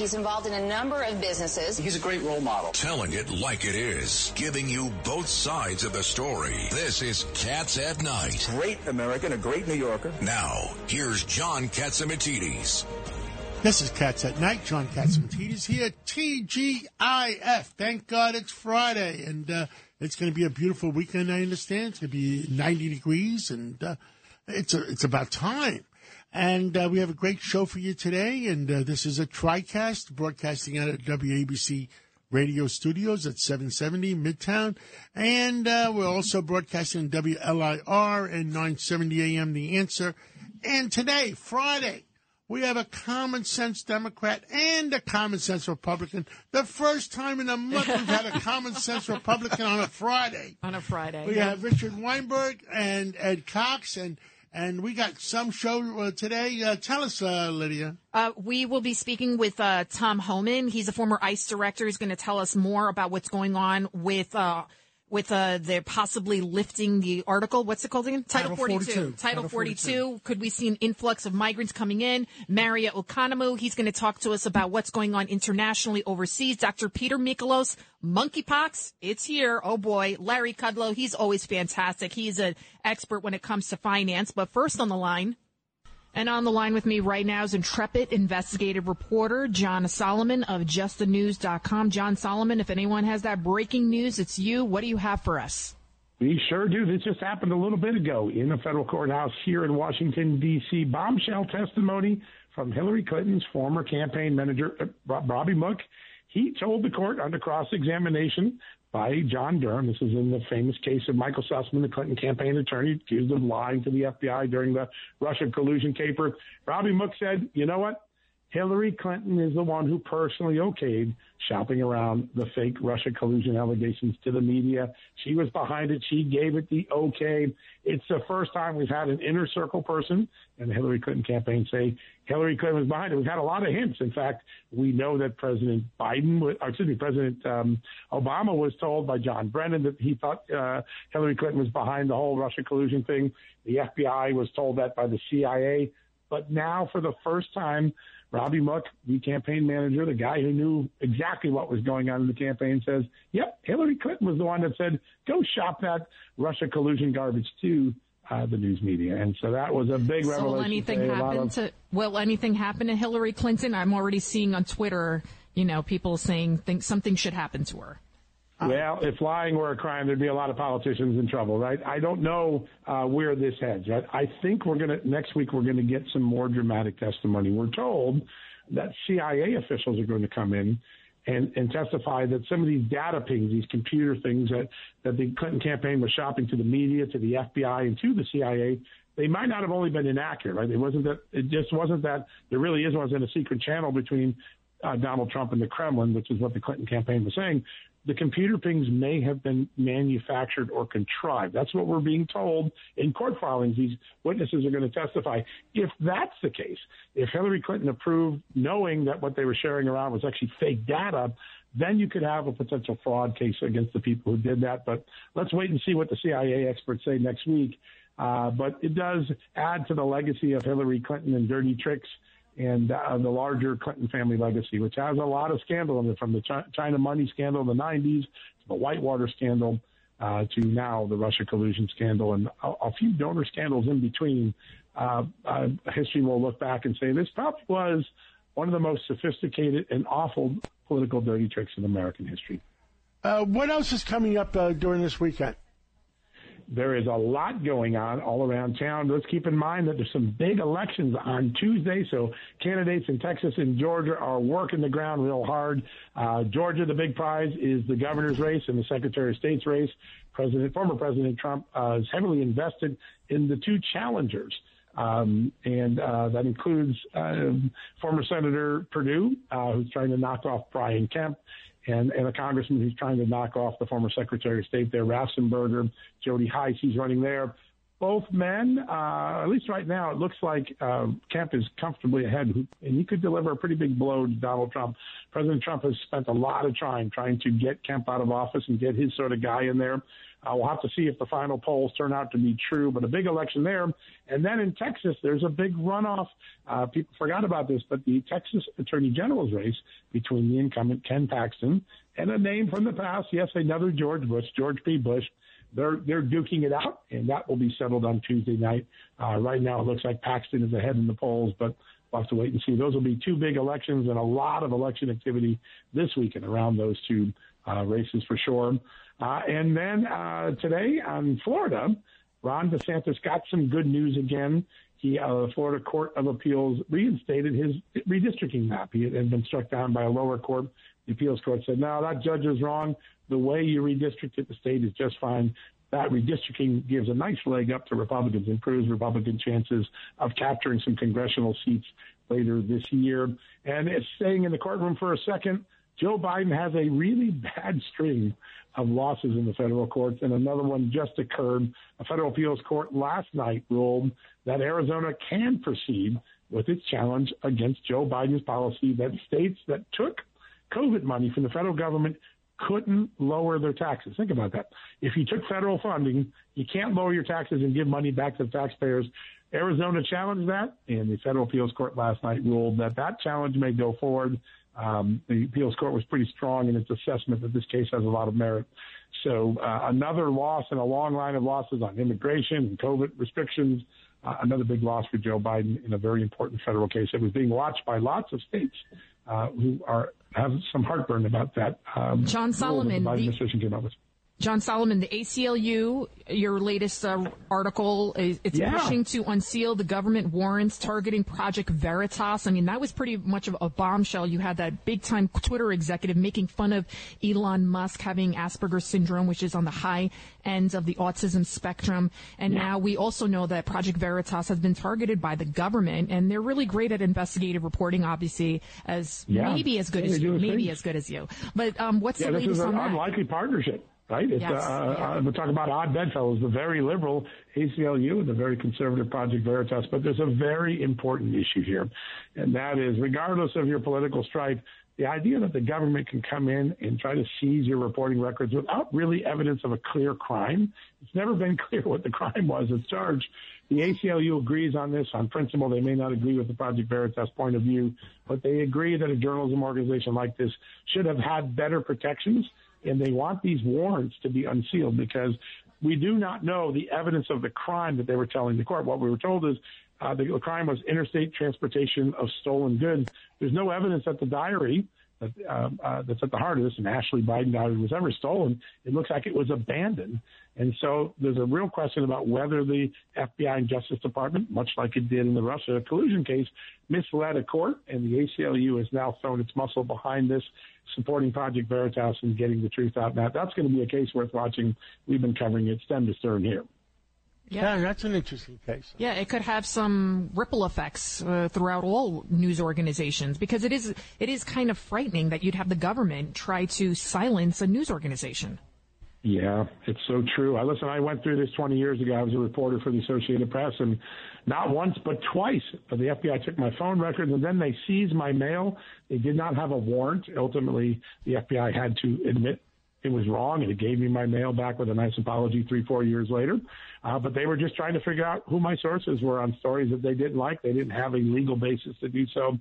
He's involved in a number of businesses. He's a great role model. Telling it like it is. Giving you both sides of the story. This is Cats at Night. Great American, a great New Yorker. Now, here's John Catsimatidis. This is Cats at Night. John Catsimatidis here. TGIF. Thank God it's Friday. And uh, it's going to be a beautiful weekend, I understand. It's going to be 90 degrees. And uh, it's, a, it's about time. And uh, we have a great show for you today. And uh, this is a TriCast broadcasting out of WABC Radio Studios at 770 Midtown. And uh, we're also broadcasting WLIR and 970 AM The Answer. And today, Friday, we have a common sense Democrat and a common sense Republican. The first time in a month we've had a common sense Republican on a Friday. On a Friday. We have Richard Weinberg and Ed Cox, and and we got some show uh, today. Uh, tell us, uh, Lydia. Uh, we will be speaking with uh, Tom Homan. He's a former ICE director. He's going to tell us more about what's going on with uh, with uh, they're possibly lifting the article. What's it called again? Title 42. Title, Title 42. Could we see an influx of migrants coming in? Mario Okonomou, he's going to talk to us about what's going on internationally overseas. Dr. Peter Mikolos, monkeypox, it's here. Oh boy. Larry Kudlow, he's always fantastic. He's an expert when it comes to finance. But first on the line, and on the line with me right now is intrepid investigative reporter John Solomon of justthenews.com. John Solomon, if anyone has that breaking news, it's you. What do you have for us? We sure do. This just happened a little bit ago in a federal courthouse here in Washington, D.C. Bombshell testimony from Hillary Clinton's former campaign manager, uh, Robbie Mook. He told the court under cross examination by John Durham. This is in the famous case of Michael Sussmann, the Clinton campaign attorney, accused of lying to the FBI during the Russia collusion caper. Robbie Mook said, you know what? Hillary Clinton is the one who personally okayed shopping around the fake Russia collusion allegations to the media. She was behind it. She gave it the okay. It's the first time we've had an inner circle person in the Hillary Clinton campaign say Hillary Clinton was behind it. We've had a lot of hints. In fact, we know that President Biden, or excuse me, President um, Obama was told by John Brennan that he thought uh, Hillary Clinton was behind the whole Russia collusion thing. The FBI was told that by the CIA. But now, for the first time, Robbie Mook, the campaign manager, the guy who knew exactly what was going on in the campaign, says, "Yep, Hillary Clinton was the one that said go shop that Russia collusion garbage to uh, the news media." And so that was a big so revelation. Will anything today. Happen of- to will anything happen to Hillary Clinton? I'm already seeing on Twitter, you know, people saying think something should happen to her. Well, if lying were a crime, there'd be a lot of politicians in trouble, right? I don't know uh, where this heads, right? I think we're going to, next week, we're going to get some more dramatic testimony. We're told that CIA officials are going to come in and, and testify that some of these data pings, these computer things that, that the Clinton campaign was shopping to the media, to the FBI, and to the CIA, they might not have only been inaccurate, right? It wasn't that, it just wasn't that there really is wasn't a secret channel between uh, Donald Trump and the Kremlin, which is what the Clinton campaign was saying the computer pings may have been manufactured or contrived. That's what we're being told in court filings. These witnesses are going to testify. If that's the case, if Hillary Clinton approved knowing that what they were sharing around was actually fake data, then you could have a potential fraud case against the people who did that. But let's wait and see what the CIA experts say next week. Uh, but it does add to the legacy of Hillary Clinton and dirty tricks and uh, the larger Clinton family legacy, which has a lot of scandal in it, from the China money scandal in the 90s to the Whitewater scandal uh, to now the Russia collusion scandal and a, a few donor scandals in between. Uh, uh, history will look back and say this probably was one of the most sophisticated and awful political dirty tricks in American history. Uh, what else is coming up uh, during this weekend? There is a lot going on all around town. Let's keep in mind that there's some big elections on Tuesday, so candidates in Texas and Georgia are working the ground real hard. Uh, Georgia, the big prize is the governor's race and the Secretary of State's race. President, former President Trump uh, is heavily invested in the two challengers. Um, and uh, that includes uh, former Senator Perdue, uh, who's trying to knock off Brian Kemp, and, and a congressman who's trying to knock off the former Secretary of State there, Raffensperger, Jody Hice, he's running there. Both men, uh, at least right now, it looks like uh, Kemp is comfortably ahead, and he could deliver a pretty big blow to Donald Trump. President Trump has spent a lot of time trying to get Kemp out of office and get his sort of guy in there. Uh, we'll have to see if the final polls turn out to be true, but a big election there. And then in Texas, there's a big runoff. Uh, people forgot about this, but the Texas Attorney General's race between the incumbent Ken Paxton and a name from the past, yes, another George Bush, George P. Bush. They're they're duking it out, and that will be settled on Tuesday night. Uh, right now, it looks like Paxton is ahead in the polls, but we'll have to wait and see. Those will be two big elections and a lot of election activity this weekend around those two uh, races for sure. Uh, and then uh, today on Florida, Ron DeSantis got some good news again. He, uh, Florida Court of Appeals reinstated his redistricting map. He had been struck down by a lower court. The appeals court said, no, that judge is wrong. The way you redistricted the state is just fine. That redistricting gives a nice leg up to Republicans, improves Republican chances of capturing some congressional seats later this year. And it's staying in the courtroom for a second. Joe Biden has a really bad string of losses in the federal courts, and another one just occurred. A federal appeals court last night ruled that Arizona can proceed with its challenge against Joe Biden's policy that states that took COVID money from the federal government couldn't lower their taxes. Think about that. If you took federal funding, you can't lower your taxes and give money back to the taxpayers. Arizona challenged that, and the federal appeals court last night ruled that that challenge may go forward. Um, the appeals court was pretty strong in its assessment that this case has a lot of merit. So uh, another loss in a long line of losses on immigration and COVID restrictions. Uh, another big loss for Joe Biden in a very important federal case that was being watched by lots of states uh, who are have some heartburn about that. Um, John Solomon, the Biden administration came up with. John Solomon, the ACLU, your latest uh, article, it's yeah. pushing to unseal the government warrants targeting Project Veritas. I mean, that was pretty much of a bombshell. You had that big time Twitter executive making fun of Elon Musk having Asperger's syndrome, which is on the high end of the autism spectrum. And yeah. now we also know that Project Veritas has been targeted by the government, and they're really great at investigative reporting, obviously, as yeah. maybe as good as you, maybe as good as you. But um, what's the latest on that? unlikely partnership right? It's, yes. uh, uh, we're talking about odd bedfellows, the very liberal ACLU and the very conservative Project Veritas. But there's a very important issue here, and that is, regardless of your political stripe, the idea that the government can come in and try to seize your reporting records without really evidence of a clear crime. It's never been clear what the crime was that's charged. The ACLU agrees on this on principle. They may not agree with the Project Veritas point of view, but they agree that a journalism organization like this should have had better protections and they want these warrants to be unsealed because we do not know the evidence of the crime that they were telling the court. What we were told is uh, the crime was interstate transportation of stolen goods. There's no evidence that the diary that, uh, uh, that's at the heart of this, and Ashley Biden diary was ever stolen. It looks like it was abandoned. And so there's a real question about whether the FBI and Justice Department, much like it did in the Russia collusion case, misled a court, and the ACLU has now thrown its muscle behind this, supporting Project Veritas and getting the truth out. Now, that's going to be a case worth watching. We've been covering it stem to stern here. Yeah. yeah. that's an interesting case. Yeah, it could have some ripple effects uh, throughout all news organizations because it is it is kind of frightening that you'd have the government try to silence a news organization. Yeah, it's so true. I listen. I went through this 20 years ago. I was a reporter for the Associated Press, and not once but twice, the FBI took my phone records and then they seized my mail. They did not have a warrant. Ultimately, the FBI had to admit it was wrong, and it gave me my mail back with a nice apology three, four years later. Uh, but they were just trying to figure out who my sources were on stories that they didn't like. They didn't have a legal basis to do so.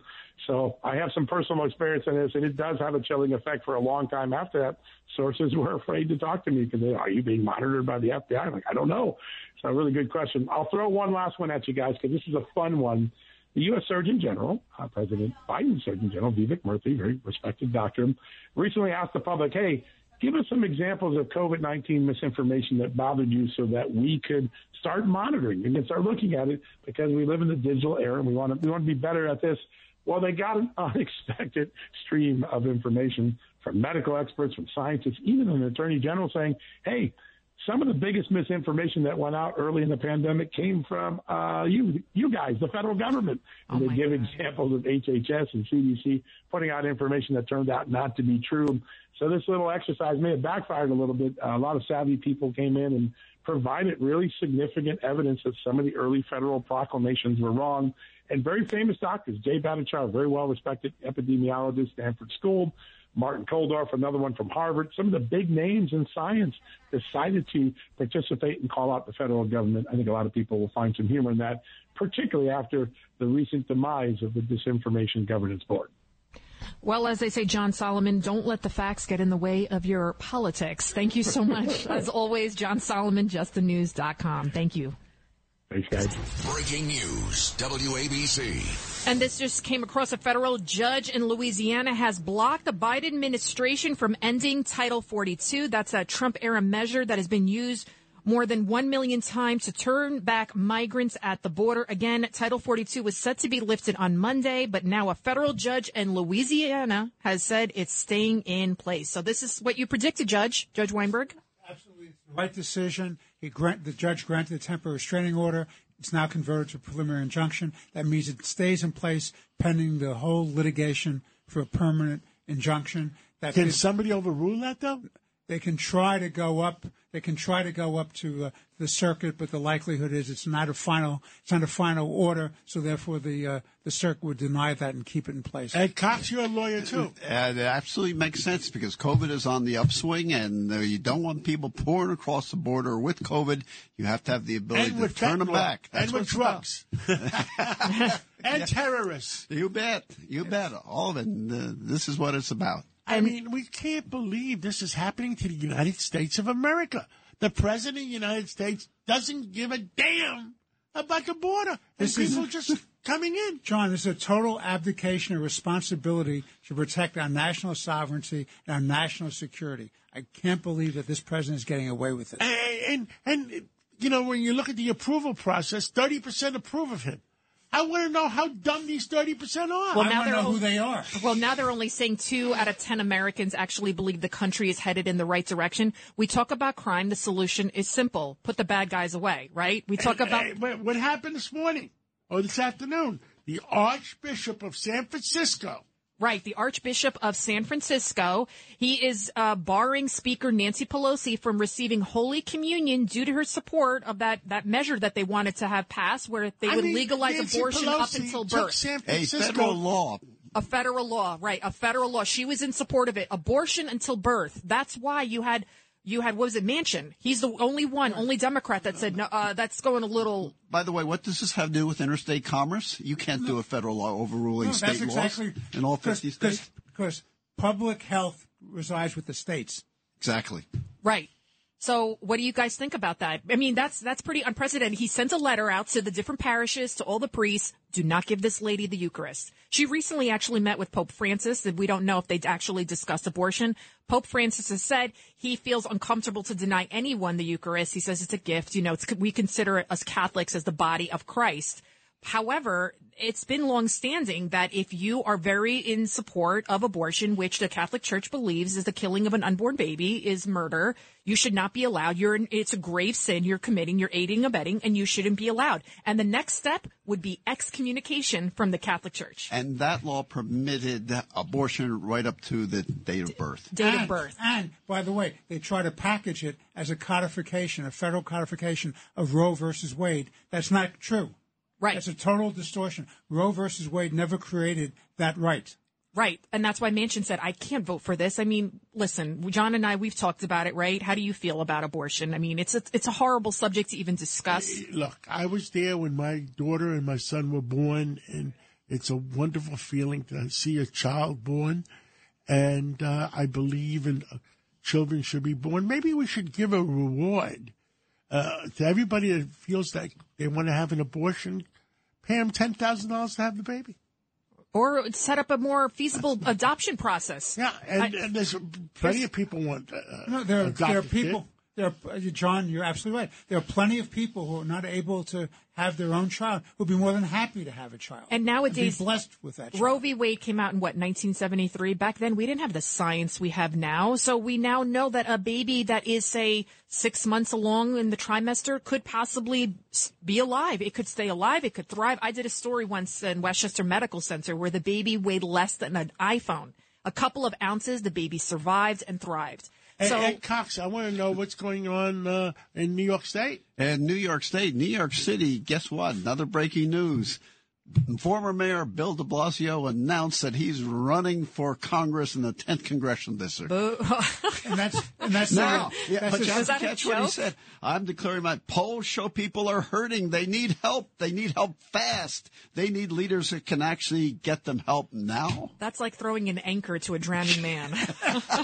So I have some personal experience in this, and it does have a chilling effect for a long time after that. Sources were afraid to talk to me because they are you being monitored by the FBI? I'm like, I don't know. It's a really good question. I'll throw one last one at you guys because this is a fun one. The U.S. Surgeon General, uh, President Biden's Surgeon General, Vivek Murthy, very respected doctor, recently asked the public, hey, give us some examples of COVID 19 misinformation that bothered you so that we could start monitoring and start looking at it because we live in the digital era and we want to, we want to be better at this. Well, they got an unexpected stream of information from medical experts, from scientists, even an attorney general saying, hey, some of the biggest misinformation that went out early in the pandemic came from uh, you, you guys, the federal government. And Oh they give examples of HHS and CDC putting out information that turned out not to be true. So this little exercise may have backfired a little bit. Uh, a lot of savvy people came in and provided really significant evidence that some of the early federal proclamations were wrong. And very famous doctors, Jay Bhattacharya, very well respected epidemiologist, Stanford School, Martin Kulldorff, another one from Harvard. Some of the big names in science decided to participate and call out the federal government. I think a lot of people will find some humor in that, particularly after the recent demise of the Disinformation Governance Board. Well, as they say, John Solomon, don't let the facts get in the way of your politics. Thank you so much. as always, John Solomon, justthenews.com. Thank you. Thanks, guys. Breaking news, WABC. And this just came across a federal judge in Louisiana has blocked the Biden administration from ending Title 42. That's a Trump era measure that has been used more than 1 million times to turn back migrants at the border. Again, Title 42 was set to be lifted on Monday, but now a federal judge in Louisiana has said it's staying in place. So this is what you predicted, Judge, Judge Weinberg? Absolutely, right decision. He grant the judge granted a temporary restraining order. It's now converted to a preliminary injunction. That means it stays in place pending the whole litigation for a permanent injunction. That Can is- somebody overrule that though? They can try to go up. They can try to go up to uh, the circuit, but the likelihood is it's not a final. It's not a final order. So therefore, the uh, the circuit would deny that and keep it in place. Ed Cox, you're a lawyer too. Uh, it absolutely makes sense because COVID is on the upswing, and uh, you don't want people pouring across the border with COVID. You have to have the ability And to turn them fentanyl. back. And with drugs. and terrorists. You bet. You bet. All of it. And, uh, this is what it's about. I mean, we can't believe this is happening to the United States of America. The president of the United States doesn't give a damn about the border. This is- people just coming in. John, this is a total abdication of responsibility to protect our national sovereignty and our national security. I can't believe that this president is getting away with it. And, and, and you know, when you look at the approval process, 30% approve of him. I want to know how dumb these 30% are. Well, I now want to they're know o- who they are. Well, now they're only saying two out of 10 Americans actually believe the country is headed in the right direction. We talk about crime. The solution is simple. Put the bad guys away, right? We talk about, Hey, what what happened this morning or this afternoon? The Archbishop of San Francisco. Right, the Archbishop of San Francisco. He is uh, barring Speaker Nancy Pelosi from receiving Holy Communion due to her support of that, that measure that they wanted to have passed where they I would mean, legalize Nancy abortion up Pelosi until took birth. San A federal law. A federal law, right? A federal law. She was in support of it. Abortion until birth. That's why you had you had what was it? Manchin? He's the only one, only Democrat that said no. Uh, that's going a little. By the way, what does this have to do with interstate commerce? You can't do a federal law overruling No, state that's laws exactly in all 50 states. Because public health resides with the states. Exactly. Right. So what do you guys think about that? I mean, that's that's pretty unprecedented. He sent a letter out to the different parishes, to all the priests, do not give this lady the Eucharist. She recently actually met with Pope Francis, and we don't know if they'd actually discussed abortion. Pope Francis has said he feels uncomfortable to deny anyone the Eucharist. He says it's a gift. You know, it's, we consider it as Catholics as the body of Christ. However, it's been long-standing that if you are very in support of abortion, which the Catholic Church believes is the killing of an unborn baby is murder, you should not be allowed. You're it's a grave sin you're committing. You're aiding, abetting, and you shouldn't be allowed. And the next step would be excommunication from the Catholic Church. And that law permitted abortion right up to the date of birth. Date and, of birth. And by the way, they try to package it as a codification, a federal codification of Roe versus Wade. That's not true. Right. That's a total distortion. Roe versus Wade never created that right. Right. And that's why Manchin said, I can't vote for this. I mean, listen, John and I, we've talked about it, right? How do you feel about abortion? I mean, it's a, it's a horrible subject to even discuss. Look, I was there when my daughter and my son were born, and it's a wonderful feeling to see a child born. And uh, I believe in uh, children should be born. Maybe we should give a reward uh, to everybody that feels that they want to have an abortion. Pay them ten thousand dollars to have the baby. Or set up a more feasible adoption process. Yeah, and, I- and there's plenty of people want. Uh, No, there, there are people. kid. There are, uh, John, you're absolutely right. There are plenty of people who are not able to have their own child who'd be more than happy to have a child. And nowadays, be blessed with that. Child. Roe v. Wade came out in what 1973. Back then, we didn't have the science we have now, so we now know that a baby that is, say, six months along in the trimester could possibly be alive. It could stay alive. It could thrive. I did a story once in Westchester Medical Center where the baby weighed less than an iPhone. A couple of ounces, the baby survived and thrived. Hey, So Ed Cox, I want to know what's going on uh, in New York State. And New York State, New York City, guess what? Another breaking news. Former Mayor Bill de Blasio announced that he's running for Congress in the 10th Congressional District. and that's and that's Now, uh, yeah, that's but a- you have Is to that catch what he said. I'm declaring my polls show people are hurting. They need help. They need help fast. They need leaders that can actually get them help now. that's like throwing an anchor to a drowning man.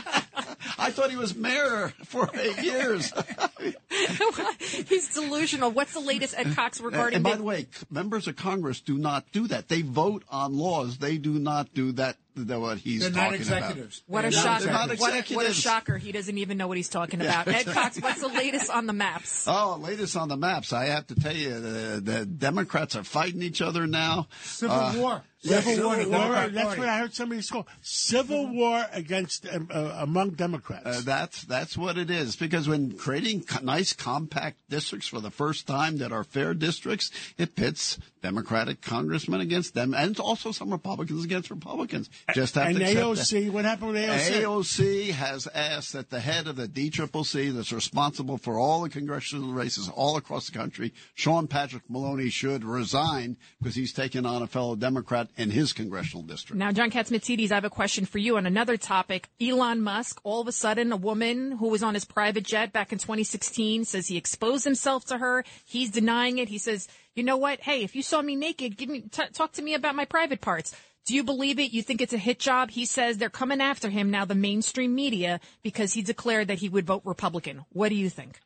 I thought he was mayor for eight years. He's delusional. What's the latest, Ed Cox, regarding and by the- the way, members of Congress do not do that. They vote on laws. They do not do that. the- What he's They're not talking executives. What a They're not shocker! not executives. What a, what a shocker! He doesn't even know what he's talking about. Ed Cox, what's the latest on the maps? Oh, latest on the maps. I have to tell you, the, the Democrats are fighting each other now. Civil Uh, war. Civil war. war, that's what I heard somebody call civil war against um, uh, among Democrats. Uh, that's that's what it is. Because when creating co- nice compact districts for the first time that are fair districts, it pits Democratic congressmen against them, and also some Republicans against Republicans. Just have and to AOC, what happened with. AOC? AOC has asked that the head of the DCCC, that's responsible for all the congressional races all across the country, Sean Patrick Maloney, should resign because he's taking on a fellow Democrat in his congressional district. Now, John Catsimatidis, I have a question for you on another topic. Elon Musk, all of a sudden, a woman who was on his private jet back in 2016 says he exposed himself to her. He's denying it. He says, you know what? Hey, if you saw me naked, give me, t- talk to me about my private parts. Do you believe it? You think it's a hit job? He says they're coming after him now, the mainstream media, because he declared that he would vote Republican. What do you think?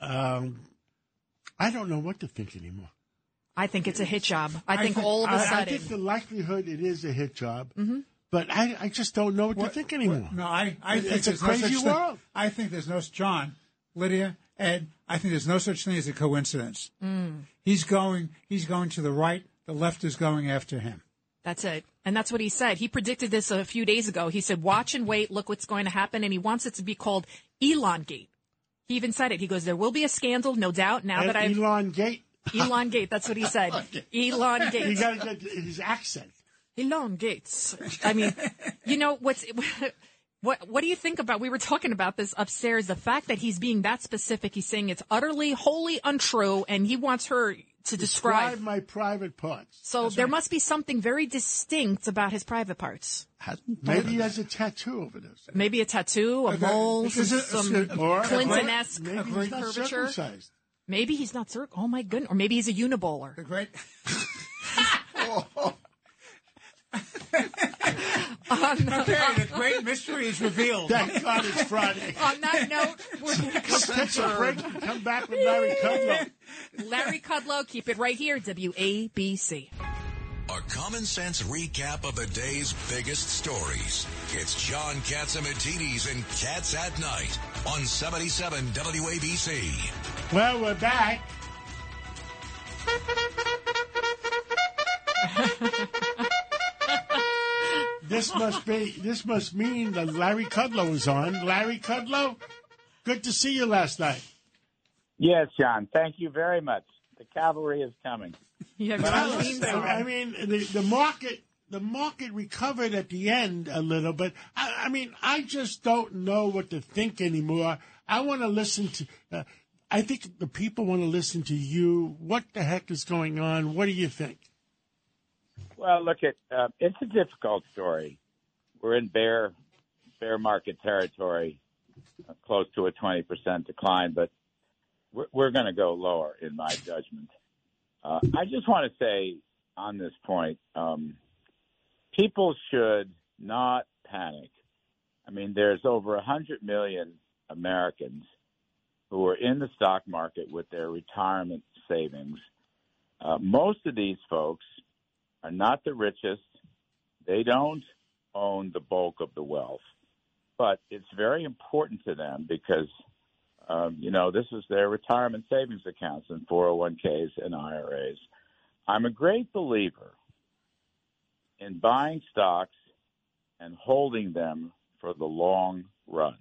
Um, I don't know what to think anymore. I think it's a hit job. I, think, think- all of a sudden. I think the likelihood it is a hit job, Mm-hmm. but I, I just don't know what, to think anymore. No, I, I It's think a there's crazy no such thing- I think there's no John, Lydia, Ed. I think there's no such thing as a coincidence. Mm. He's going. He's going to the right. The left is going after him. That's it. And that's what he said. He predicted this a few days ago. He said, watch and wait, look what's going to happen. And he wants it to be called Elon Gate. He even said it. He goes, there will be a scandal, no doubt. Now And that I've Elon Gate, Elon Gate, that's what he said. Elon you got to get his accent. Elon Gates. I mean, you know, what's, what, what do you think about, we were talking about this upstairs, the fact that he's being that specific. He's saying it's utterly, wholly untrue. And he wants her to describe. Describe my private parts. So there must be something very distinct about his private parts. Maybe he has a tattoo over this. Maybe a tattoo, a mole, some, it- some is it- Or Clinton-esque maybe he's not curvature. circumcised. Maybe he's not Zerk. Oh my goodness. Or maybe he's a unibowler. The great. okay, uh, the great mystery is revealed. Thank God it's Friday. On that note, we're going to Let's take a break and come back with Larry Kudlow. Larry Kudlow. Keep it right here, WABC. A common sense recap of the day's biggest stories. It's John Catsimatidis and Cats at Night on 77 WABC. Well, we're back. this must be. This must mean that Larry Kudlow is on. Larry Kudlow, good to see you last night. Yes, John. Thank you very much. The cavalry is coming. Yeah, Well, John Lean's on. I mean, the, the market. The market recovered at the end a little, but I, I mean, I just don't know what to think anymore. I want to listen to. Uh, I think the people want to listen to you. What the heck is going on? What do you think? Well, look at uh, it's a difficult story. We're in bear bear market territory, uh, close to a twenty percent decline, but we're, we're going to go lower, in my judgment. Uh, I just want to say on this point, um, people should not panic. I mean, there's over hundred million Americans who are in the stock market with their retirement savings. Uh, most of these folks are not the richest. They don't own the bulk of the wealth, but it's very important to them because Um, you know, this is their retirement savings accounts and 401ks and IRAs. I'm a great believer in buying stocks and holding them for the long run.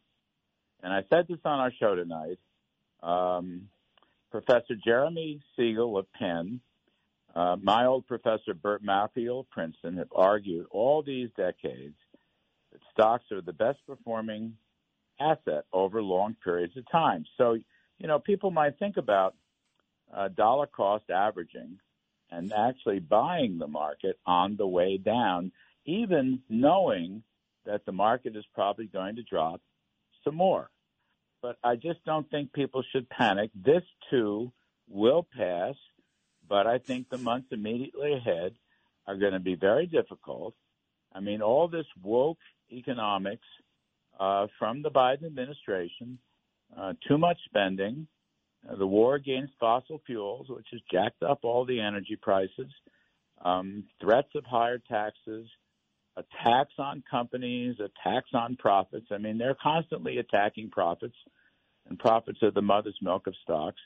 And I said this on our show tonight. Um, Professor Jeremy Siegel of Penn, uh, my old professor Burt Malkiel of Princeton have argued all these decades that stocks are the best performing asset over long periods of time. So, you know, people might think about uh, dollar cost averaging and actually buying the market on the way down, even knowing that the market is probably going to drop some more. But I just don't think people should panic. This too will pass, but I think the months immediately ahead are going to be very difficult. I mean, all this woke economics uh, from the Biden administration, uh, too much spending, the war against fossil fuels, which has jacked up all the energy prices, um, threats of higher taxes, a tax on companies, a tax on profits. I mean, they're constantly attacking profits, and profits are the mother's milk of stocks.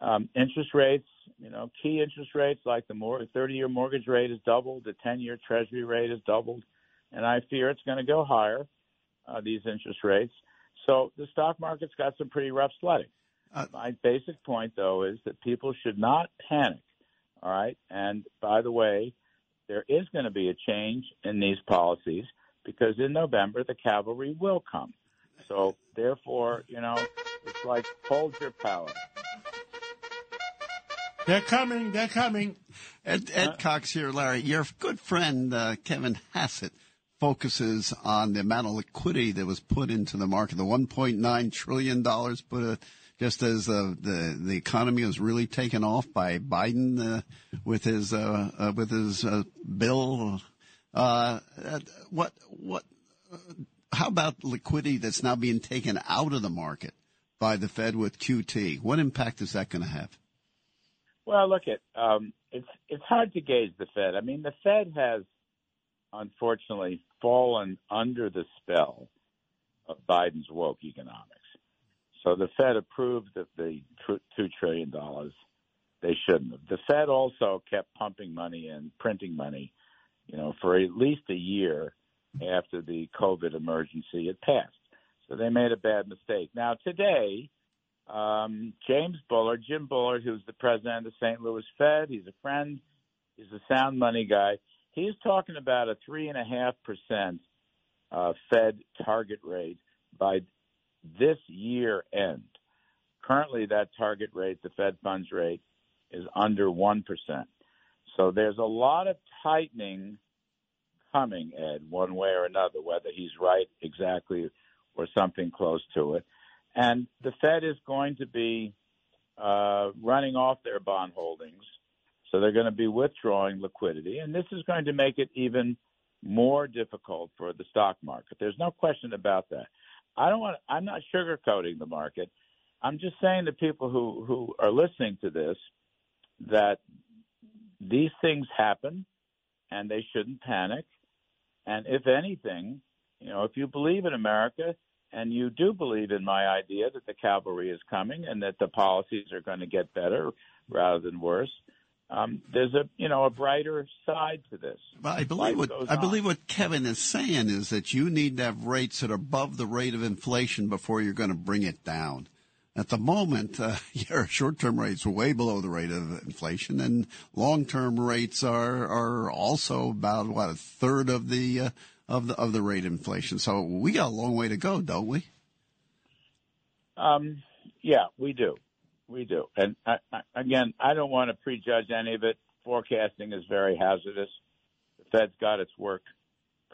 Um, interest rates, you know, key interest rates like the 30-year mortgage rate has doubled, the 10-year Treasury rate has doubled, and I fear it's going to go higher. Uh, these interest rates. So the stock market's got some pretty rough sledding. Uh, My basic point, though, is that people should not panic. All right. And by the way, there is going to be a change in these policies because in November the cavalry will come. So therefore, you know, it's like hold your power. They're coming. They're coming. Ed, Ed uh, Cox here, Larry. Your good friend uh, Kevin Hassett focuses on the amount of liquidity that was put into the market. The 1.9 trillion dollars put a, just as uh, the the economy was really taken off by Biden uh, with his uh, uh with his uh, bill. Uh, what what? how about liquidity that's now being taken out of the market by the Fed with QT? What impact is that going to have? Well, look at um, it's it's hard to gauge the Fed. I mean, the Fed has unfortunately fallen under the spell of Biden's woke economics. So the Fed approved of the two trillion dollars. They shouldn't have. The Fed also kept pumping money and printing money, you know, for at least a year after the COVID emergency had passed. So they made a bad mistake. Now today, um, James Bullard, Jim Bullard, who's the president of the St. Louis Fed, he's a friend, he's a sound money guy. He's talking about a three and a half percent uh, Fed target rate by this year end. Currently, that target rate, the Fed funds rate, is under one percent. So there's a lot of tightening coming, Ed, one way or another, whether he's right exactly or something close to it. And the Fed is going to be uh, running off their bond holdings so they're going to be withdrawing liquidity, and this is going to make it even more difficult for the stock market. There's no question about that. I don't want. I'm not sugarcoating the market. I'm just saying to people who who are listening to this that these things happen, and they shouldn't panic. And if anything, you know, if you believe in America and you do believe in my idea that the cavalry is coming and that the policies are going to get better rather than worse, um, there's a you know a brighter side to this. Well, I believe Life what I believe what Kevin is saying is that you need to have rates that are above the rate of inflation before you're going to bring it down. At the moment, uh, your short-term rates are way below the rate of inflation, and long-term rates are are also about what a third of the uh, of the of the rate of inflation. So we got a long way to go, don't we? Um, yeah, we do. We do. And I, I, again, I don't want to prejudge any of it. Forecasting is very hazardous. The Fed's got its work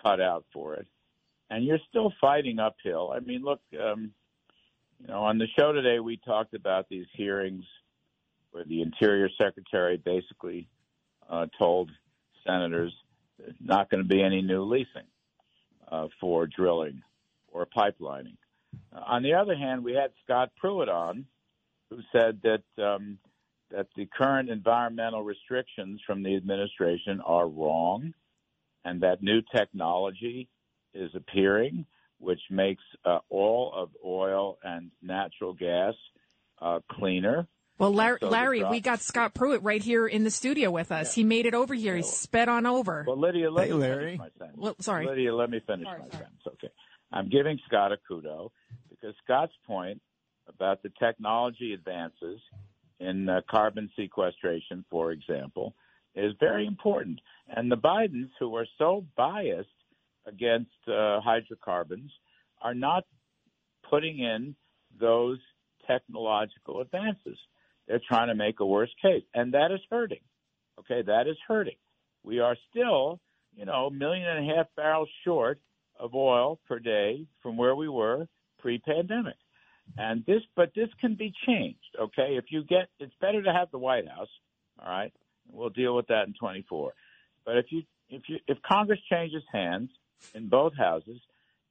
cut out for it. And you're still fighting uphill. I mean, look, um, you know, on the show today, we talked about these hearings where the Interior Secretary basically uh, told senators there's not going to be any new leasing uh, for drilling or pipelining. Uh, on the other hand, we had Scott Pruitt on, who said that um, that the current environmental restrictions from the administration are wrong, and that new technology is appearing, which makes uh, all of oil and natural gas uh, cleaner. Well, Larry, So Larry we got Scott Pruitt right here in the studio with us. He made it over here. He sped on over. Well, Lydia, let Hey, me Larry. finish my sentence. Well, sorry. Lydia, let me finish my sentence. Okay. I'm giving Scott a kudo because Scott's point about the technology advances in uh, carbon sequestration, for example, is very important. And the Bidens, who are so biased against uh, hydrocarbons, are not putting in those technological advances. They're trying to make a worse case, and that is hurting. Okay, that is hurting. We are still, you know, a million and a half barrels short of oil per day from where we were pre-pandemic. And this, but this can be changed. Okay, if you get, it's better to have the White House. All right, we'll deal with that in 24. But if you, if you, if Congress changes hands in both houses,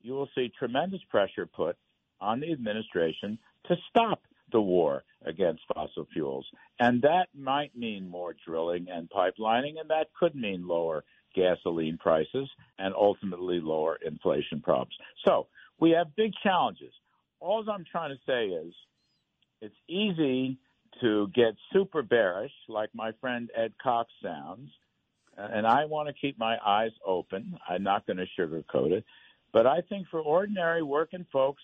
you will see tremendous pressure put on the administration to stop the war against fossil fuels. And that might mean more drilling and pipelining, and that could mean lower gasoline prices and ultimately lower inflation problems. So we have big challenges. All I'm trying to say is it's easy to get super bearish, like my friend Ed Cox sounds, and I want to keep my eyes open. I'm not going to sugarcoat it. But I think for ordinary working folks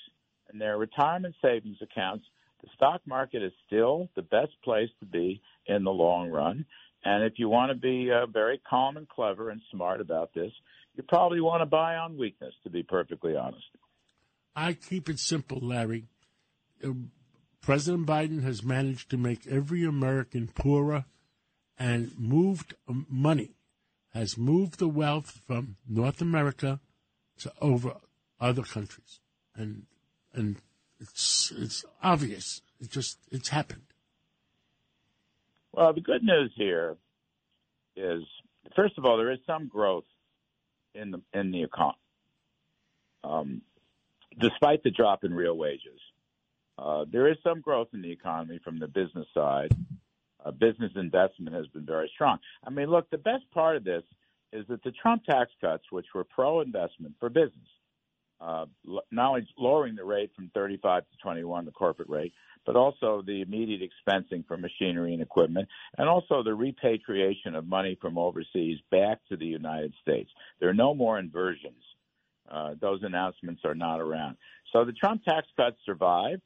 and their retirement savings accounts, the stock market is still the best place to be in the long run. And if you want to be uh, very calm and clever and smart about this, you probably want to buy on weakness, to be perfectly honest. I keep it simple, Larry. Uh, President Biden has managed to make every American poorer and moved um, money, has moved the wealth from North America to over other countries. And and it's it's obvious. It just it's happened. Well, the good news here is, first of all, there is some growth in the in the economy, um, despite the drop in real wages. Uh, there is some growth in the economy from the business side. Uh, business investment has been very strong. I mean, look, the best part of this is that the Trump tax cuts, which were pro-investment for business, uh, not only lowering the rate from 35 to 21, the corporate rate, but also the immediate expensing for machinery and equipment, and also the repatriation of money from overseas back to the United States. There are no more inversions. Uh, those announcements are not around. So the Trump tax cuts survived,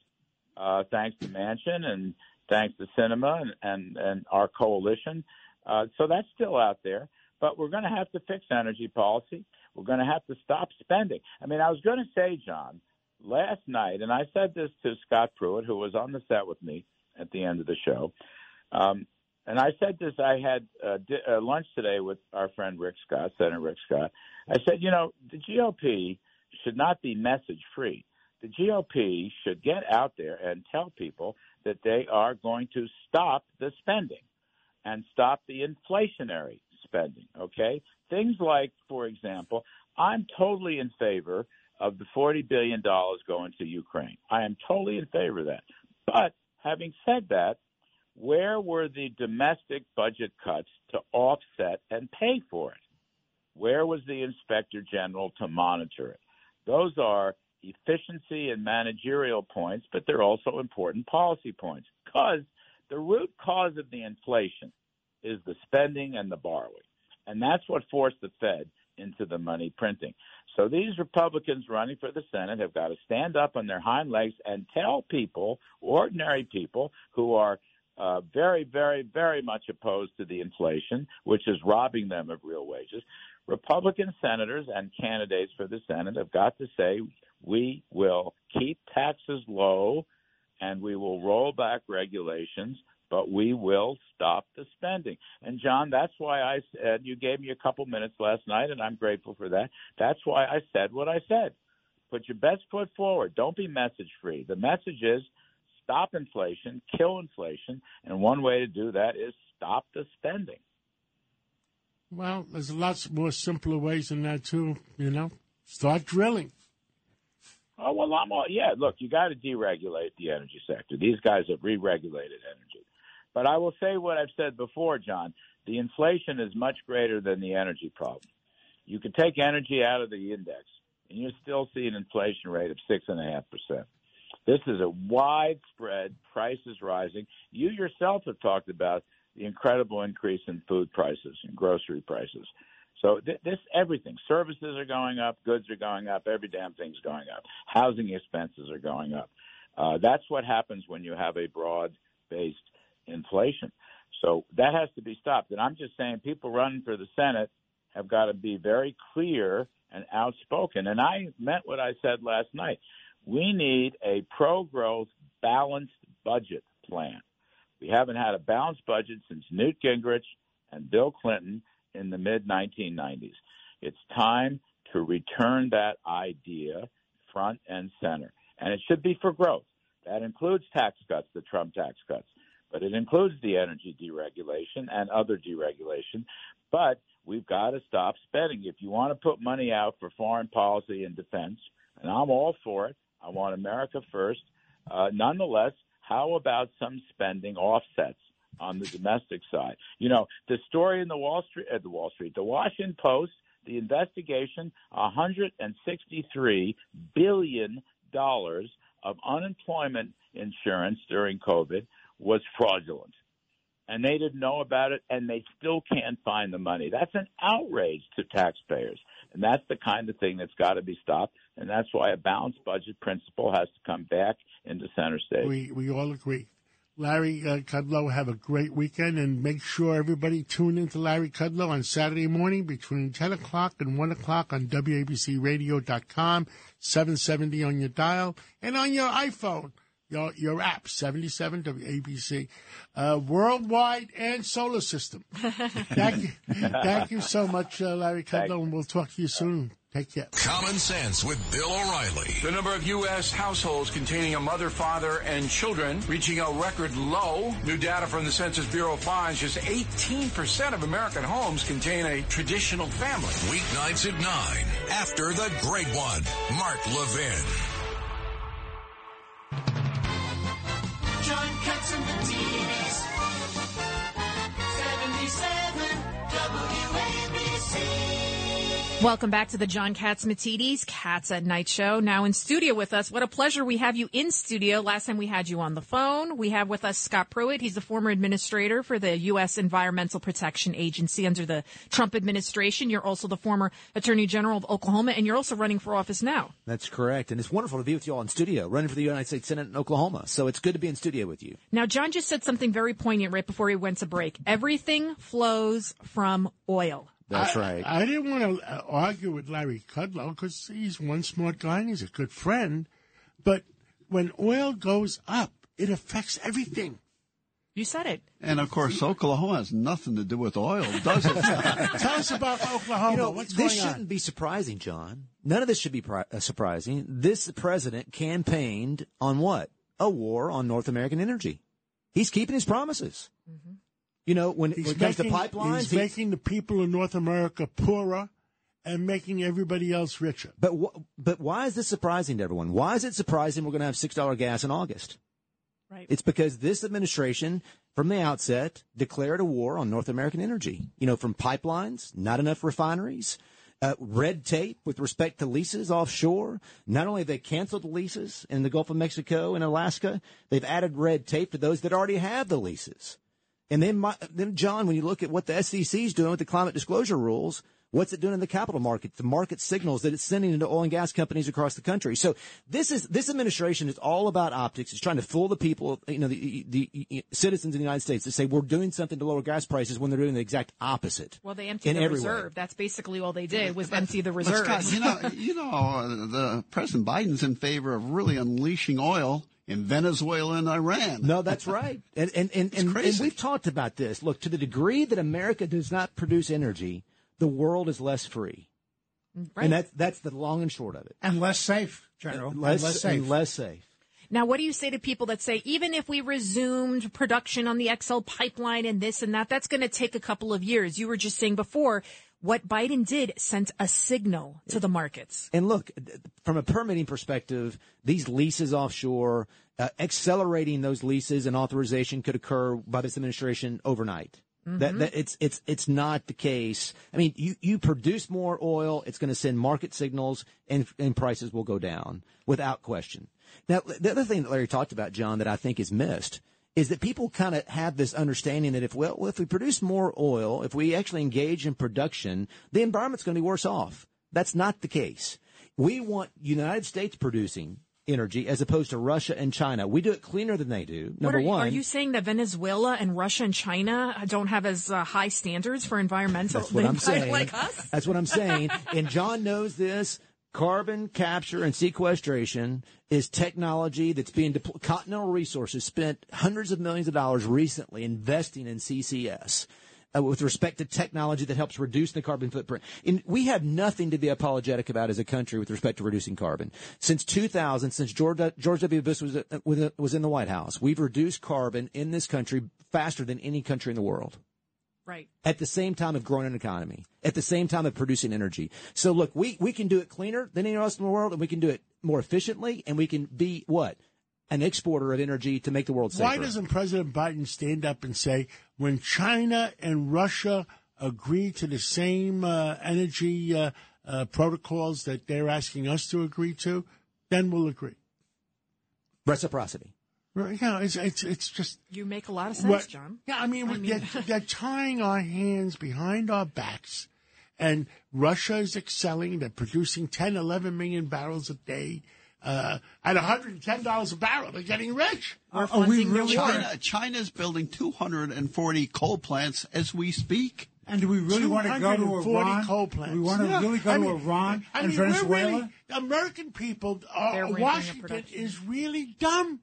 uh, thanks to Manchin and thanks to Sinema and, and, and our coalition. Uh, so that's still out there. But we're going to have to fix energy policy. We're going to have to stop spending. I mean, I was going to say, John, last night, and I said this to Scott Pruitt, who was on the set with me at the end of the show. Um, and I said this. I had uh, di- uh, lunch today with our friend Rick Scott, Senator Rick Scott. I said, you know, the GOP should not be message free. The GOP should get out there and tell people that they are going to stop the spending and stop the inflationary spending. Okay, things like, for example, I'm totally in favor of the forty billion dollars going to Ukraine. I am totally in favor of that. But having said that, where were the domestic budget cuts to offset and pay for it? Where was the inspector general to monitor it? Those are efficiency and managerial points, but they're also important policy points because the root cause of the inflation is the spending and the borrowing. And that's what forced the Fed into the money printing. So these Republicans running for the Senate have got to stand up on their hind legs and tell people, ordinary people who are uh, very, very, very much opposed to the inflation, which is robbing them of real wages. Republican senators and candidates for the Senate have got to say, we will keep taxes low and we will roll back regulations, but we will stop the spending. And John, that's why I said you gave me a couple minutes last night, and I'm grateful for that. That's why I said what I said. Put your best foot forward. Don't be message free. The message is stop inflation, kill inflation, and one way to do that is stop the spending. Well, there's lots more simpler ways than that too. You know, start drilling. Oh well, I'm all yeah. Look, you got to deregulate the energy sector. These guys have re-regulated energy, but I will say what I've said before, John. The inflation is much greater than the energy problem. You could take energy out of the index, and you still see an inflation rate of six and a half percent. This is a widespread prices rising. You yourself have talked about the incredible increase in food prices and grocery prices. So th- this everything, services are going up, goods are going up, every damn thing's going up. Housing expenses are going up. Uh, that's what happens when you have a broad-based inflation. So that has to be stopped. And I'm just saying, people running for the Senate have got to be very clear and outspoken. And I meant what I said last night. We need a pro-growth, balanced budget plan. We haven't had a balanced budget since Newt Gingrich and Bill Clinton in the mid 1990s. It's time to return that idea front and center. And it should be for growth. That includes tax cuts, the Trump tax cuts, but it includes the energy deregulation and other deregulation. But we've got to stop spending. If you want to put money out for foreign policy and defense, and I'm all for it, I want America first. Uh, nonetheless, how about some spending offsets on the domestic side? You know, the story in the Wall Street, uh, the Wall Street, the Washington Post, the investigation, 163 billion dollars of unemployment insurance during COVID was fraudulent. And they didn't know about it, and they still can't find the money. That's an outrage to taxpayers. And that's the kind of thing that's got to be stopped. And that's why a balanced budget principle has to come back into center stage. We, we all agree. Larry uh, Kudlow, have a great weekend and make sure everybody tune into Larry Kudlow on Saturday morning between 10 o'clock and 1 o'clock on WABCRadio.com, 770 on your dial, and on your iPhone, your, your app, 77 WABC, uh, worldwide and solar system. thank, you, thank you so much, uh, Larry Kudlow, and we'll talk to you soon. Take care. Common Sense with Bill O'Reilly. The number of U.S. households containing a mother, father, and children reaching a record low. New data from the Census Bureau finds just 18% of American homes contain a traditional family. Weeknights at 9 after the great one, Mark Levin. Welcome back to the John Catsimatidis Cats at Night show. Now in studio with us. What a pleasure we have you in studio. Last time we had you on the phone. We have with us Scott Pruitt. He's the former administrator for the U.S. Environmental Protection Agency under the Trump administration. You're also the former Attorney General of Oklahoma, and you're also running for office now. That's correct. And it's wonderful to be with you all in studio, running for the United States Senate in Oklahoma. So it's good to be in studio with you. Now, John just said something very poignant right before he went to break. Everything flows from oil. That's I, right. I didn't want to argue with Larry Kudlow because he's one smart guy and he's a good friend. But when oil goes up, it affects everything. You said it. And of course, Oklahoma has nothing to do with oil, does it? Tell us about Oklahoma. You know, What's this going shouldn't on? be surprising, John. None of this should be pri- uh, surprising. This president campaigned on what? A war on North American energy. He's keeping his promises. You know, when, He's when it comes making, to pipelines, he's he- making the people in North America poorer and making everybody else richer. But wh- but why is this surprising to everyone? Why is it surprising we're going to have six dollar gas in August? Right. It's because this administration, from the outset, declared a war on North American energy. You know, from pipelines, not enough refineries, uh, red tape with respect to leases offshore. Not only have they canceled the leases in the Gulf of Mexico and Alaska, they've added red tape to those that already have the leases. And then, my, then John, when you look at what the SEC is doing with the climate disclosure rules, what's it doing in the capital market? The market signals that it's sending into oil and gas companies across the country. So this is this administration is all about optics. It's trying to fool the people, you know, the, the, the citizens in the United States to say we're doing something to lower gas prices when they're doing the exact opposite. Well, they emptied in the every way. reserve. That's basically all they did was empty the reserve. You know, you know, uh, the President Biden's in favor of really unleashing oil in Venezuela and Iran. No, that's right. And and and, and, and we've talked about this. Look, to the degree that America does not produce energy, the world is less free. Mm-hmm. Right. And that's that's the long and short of it. and less safe, General. and Less, less safe. and less safe. Now, what do you say to people that say, even if we resumed production on the XL pipeline and this and that, that's going to take a couple of years? You were just saying before, what Biden did sent a signal to the markets. And look, from a permitting perspective, these leases offshore, uh, accelerating those leases and authorization could occur by this administration overnight. That, that it's it's it's not the case. I mean, you, you produce more oil, it's going to send market signals, and and prices will go down without question. Now, the other thing that Larry talked about, John, that I think is missed is that people kind of have this understanding that if well, if we produce more oil, if we actually engage in production, the environment's going to be worse off. That's not the case. We want United States producing energy as opposed to Russia and China. We do it cleaner than they do. Number are, you- one. Are you saying that Venezuela and Russia and China don't have as uh, high standards for environmental That's what I'm saying. like us? That's what I'm saying. and John knows this. Carbon capture and sequestration is technology that's being deployed. Continental Resources spent hundreds of millions of dollars recently investing in CCS. Uh, with respect to technology that helps reduce the carbon footprint. And we have nothing to be apologetic about as a country with respect to reducing carbon. Since 2000, since George, George W. Bush was, uh, was was in the White House, we've reduced carbon in this country faster than any country in the world Right. at the same time of growing an economy, at the same time of producing energy. So look, we, we can do it cleaner than anyone else in the world, and we can do it more efficiently, and we can be what? An exporter of energy to make the world safer. Why doesn't President Biden stand up and say, when China and Russia agree to the same uh, energy uh, uh, protocols that they're asking us to agree to, then we'll agree? Reciprocity. Right, You know, it's, it's, it's just. You make a lot of sense, What- John. Yeah, I mean, I mean- they're, they're tying our hands behind our backs, and Russia is excelling. They're producing 10, 11 million barrels a day. Uh, at $110 a barrel, they're getting rich. Are, are we really China, China's building 240 coal plants as we speak. And do we really want to go to 240 Iran? coal Do plants. we want to Yeah. really go I to mean- Iran I and mean, we're Venezuela? really- American people, uh, They're ramping up Washington is really dumb.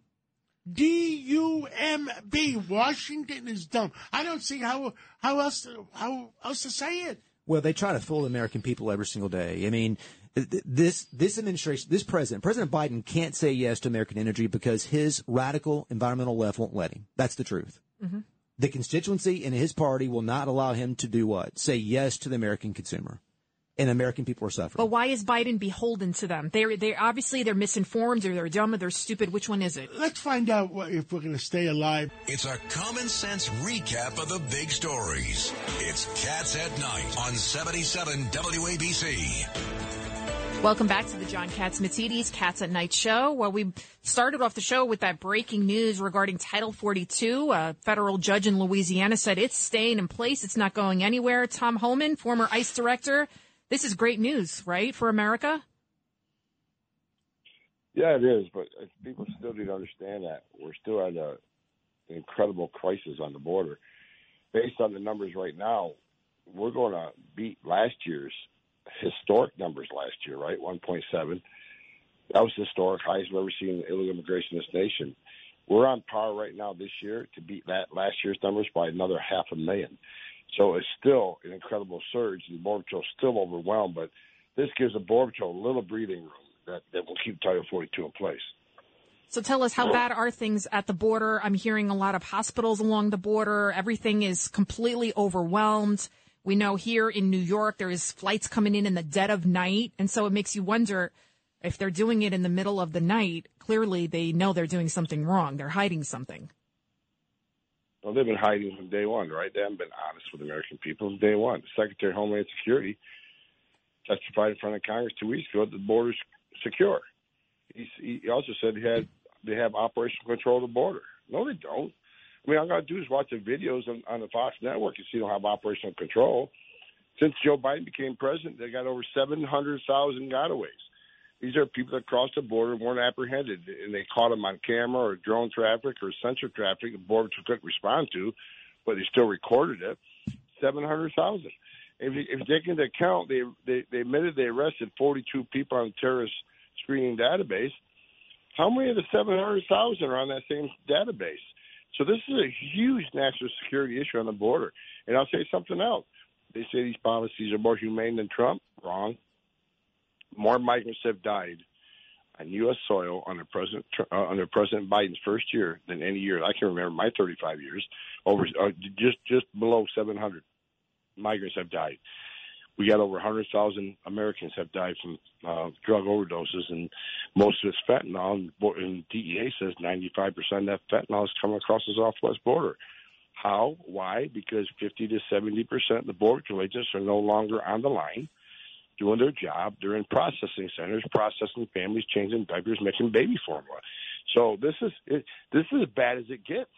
D U M B. Washington is dumb. I don't see how how else to, how else to say it. Well, they try to fool the American people every single day. I mean, th- th- this this administration, this president, President Biden can't say yes to American energy because his radical environmental left won't let him. That's the truth. Mhm. The constituency in his party will not allow him to do what? Say yes to the American consumer. And American people are suffering. But why is Biden beholden to them? They're they obviously they're misinformed or they're dumb or they're stupid. Which one is it? Let's find out what, if we're going to stay alive. It's a common sense recap of the big stories. It's Cats at Night on 77 WABC. Welcome back to the John Catsimatidis Cats at Night show. Well, we started off the show with that breaking news regarding Title 42. A federal judge in Louisiana said it's staying in place. It's not going anywhere. Tom Homan, former ICE director. This is great news, right, for America? Yeah, it is, but uh, people still need to understand that we're still at a, an incredible crisis on the border. Based on the numbers right now, we're going to beat last year's historic numbers last year, right? 1.7. That was historic highest we've ever seen in illegal immigration in this nation. We're on par right now this year to beat that last year's numbers by another half a million. So it's still an incredible surge, and the Border Patrol's still overwhelmed, but this gives the Border Patrol a little breathing room that, that will keep Title 42 in place. So tell us how bad are things at the border? I'm hearing a lot of hospitals along the border. Everything is completely overwhelmed. We know here in New York there is flights coming in in the dead of night, and so it makes you wonder if they're doing it in the middle of the night. Clearly, they know they're doing something wrong. They're hiding something. Well, they've been hiding from day one, right? They haven't been honest with American people from day one. Secretary of Homeland Security testified in front of Congress two weeks ago that the border's secure. He, he also said he had they have operational control of the border. No, they don't. I mean, all I got to do is watch the videos on, on the Fox network and see they don't have operational control. Since Joe Biden became president, they got over 700,000 gotaways. These are people that crossed the border and weren't apprehended, and they caught them on camera or drone traffic or sensor traffic. The border couldn't respond to, but they still recorded it. 700,000. If you, if you take into account, they, they, they admitted they arrested 42 people on the terrorist screening database. How many of the 700,000 are on that same database? So this is a huge national security issue on the border. And I'll say something else. They say these policies are more humane than Trump. Wrong. More migrants have died on U.S. soil under President uh, under President Biden's first year than any year I can remember. My 35 years, over uh, just just below 700 migrants have died. We got over 100,000 Americans have died from uh, drug overdoses, and most of it's fentanyl. And, DEA says 95% of that fentanyl is coming across the southwest border. How? Why? Because 50 to 70 percent of the border agents are no longer on the line doing their job. They're in processing centers, processing families, changing diapers, making baby formula. So this is it, this is as bad as it gets.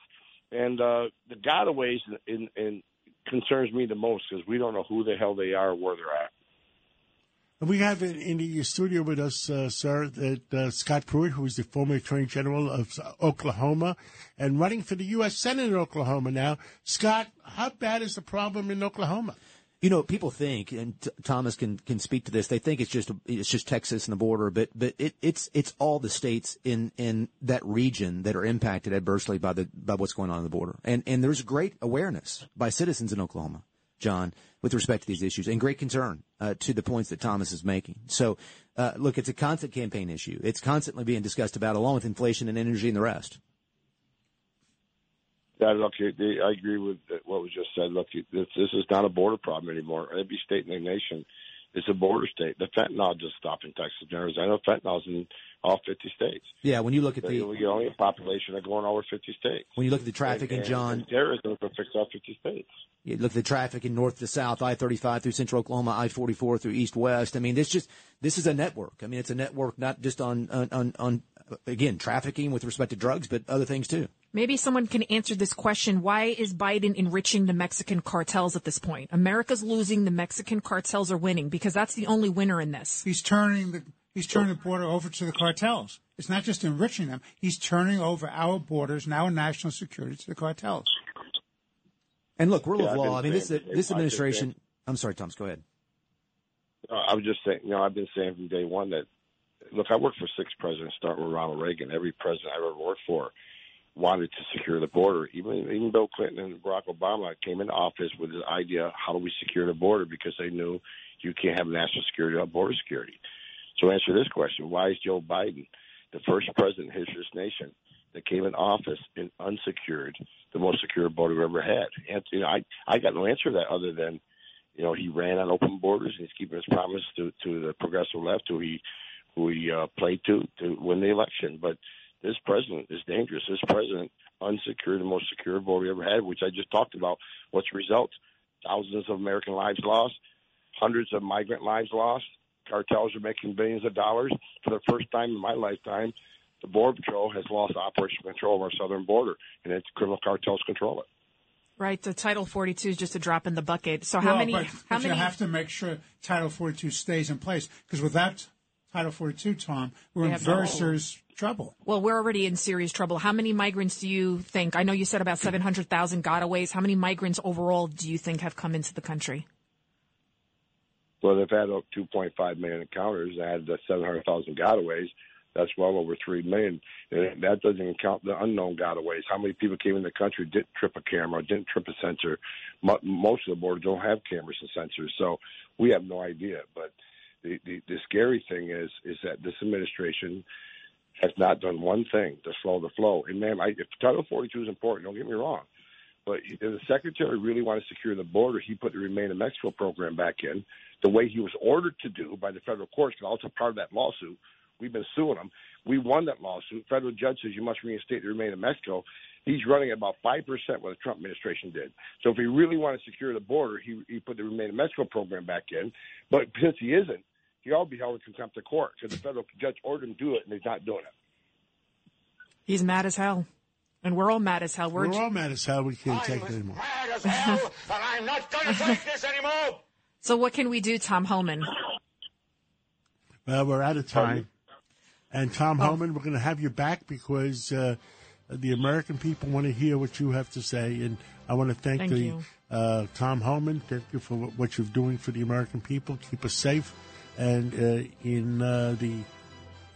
And uh, the gotaways in, in concerns me the most because we don't know who the hell they are or where they're at. We have in, in the studio with us, uh, sir, that uh, Scott Pruitt, who is the former Attorney General of Oklahoma and running for the U.S. Senate in Oklahoma now. Scott, how bad is the problem in Oklahoma? You know, people think, and T- Thomas can, can speak to this. They think it's just it's just Texas and the border, but but it, it's it's all the states in, in that region that are impacted adversely by the by what's going on in the border, and and there's great awareness by citizens in Oklahoma, John, with respect to these issues, and great concern uh, to the points that Thomas is making. So, uh, look, it's a constant campaign issue. It's constantly being discussed about, along with inflation and energy and the rest. Yeah, look, I agree with what was just said. Look, this, this is not a border problem anymore. Every state in the nation is a border state. The fentanyl just stopped in Texas and Arizona. I know fentanyl's in all 50 states. Yeah, when you look at the we only a population of going over 50 states. When you look at the traffic and, in John, and terrorism will fix all 50 states. You look at the traffic in north to south, I-35 through central Oklahoma, I-44 through east west. I mean, this just this is a network. I mean, it's a network not just on on, on, on again trafficking with respect to drugs, but other things too. Maybe someone can answer this question. Why is Biden enriching the Mexican cartels at this point? America's losing, the Mexican cartels are winning because that's the only winner in this. He's turning the he's turning the border over to the cartels. It's not just enriching them. He's turning over our borders and our national security to the cartels. And look, rule Yeah, of law. I mean, this saying- this I've administration. I'm sorry, Thomas. Go ahead. Uh, I was just saying, you know, I've been saying from day one that, look, I worked for six presidents, starting with Ronald Reagan. Every president I ever worked for wanted to secure the border. Even even Bill Clinton and Barack Obama came into office with the idea, how do we secure the border? Because they knew you can't have national security without border security. So answer this question: Why is Joe Biden the first president in history of this nation that came in office and unsecured, the most secure border we've ever had? And you know, I I got no answer to that other than you know, he ran on open borders and he's keeping his promise to, to the progressive left who he who he uh, played to to win the election. But this president is dangerous. This president unsecured the most secure border we ever had, which I just talked about. What's the result? Thousands of American lives lost, hundreds of migrant lives lost. Cartels are making billions of dollars. For the first time in my lifetime, the Border Patrol has lost operational control of our southern border, and its criminal cartels control it. Right. The Title 42 is just a drop in the bucket. So how Well, many? But, how but many? you have to make sure Title 42 stays in place because without Title 42, Tom, we're We in have very no- serious trouble. Well, we're already in serious trouble. How many migrants do you think? I know you said about 700,000 gotaways. How many migrants overall do you think have come into the country? Well, they've had uh, 2.5 million encounters and had the 700,000 gotaways. That's well over 3 million. And that doesn't even count the unknown gotaways. How many people came in the country, didn't trip a camera, didn't trip a sensor? Most of the borders don't have cameras and sensors, so we have no idea. But the, the, the scary thing is, is that this administration has not done one thing to slow the flow. And, ma'am, I, if Title 42 is important, don't get me wrong. But if the secretary really wanted to secure the border, he put the Remain in Mexico program back in the way he was ordered to do by the federal courts, and also part of that lawsuit. We've been suing him. We won that lawsuit. Federal judge says you must reinstate the Remain in Mexico. He's running at about 5% what the Trump administration did. So if he really wanted to secure the border, he, he put the Remain in Mexico program back in. But since he isn't, he ought to be held in contempt of court because the federal judge ordered him to do it, and he's not doing it. He's mad as hell. And we're all mad as hell. We're, We're all mad as hell. We can't take it anymore. and I'm not going to take this anymore. so what can we do, Tom Homan? Well, we're out of time. And Tom Oh. Homan, we're going to have you back because uh, the American people want to hear what you have to say. And I want to thank, Thank the you. uh, Tom Homan. Thank you for what- what you're doing for the American people. Keep us safe. And uh, in uh, the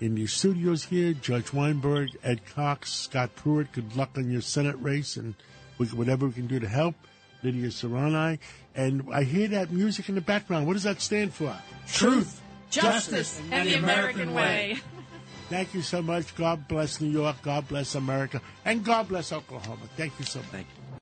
in the studios here, Judge Weinberg, Ed Cox, Scott Pruitt. Good luck on your Senate race and we, whatever we can do to help. Lydia Serrani. And I hear that music in the background. What does that stand for? Truth, Justice and the American way. Thank you so much. God bless New York. God bless America. And God bless Oklahoma. Thank you so much. Thank you.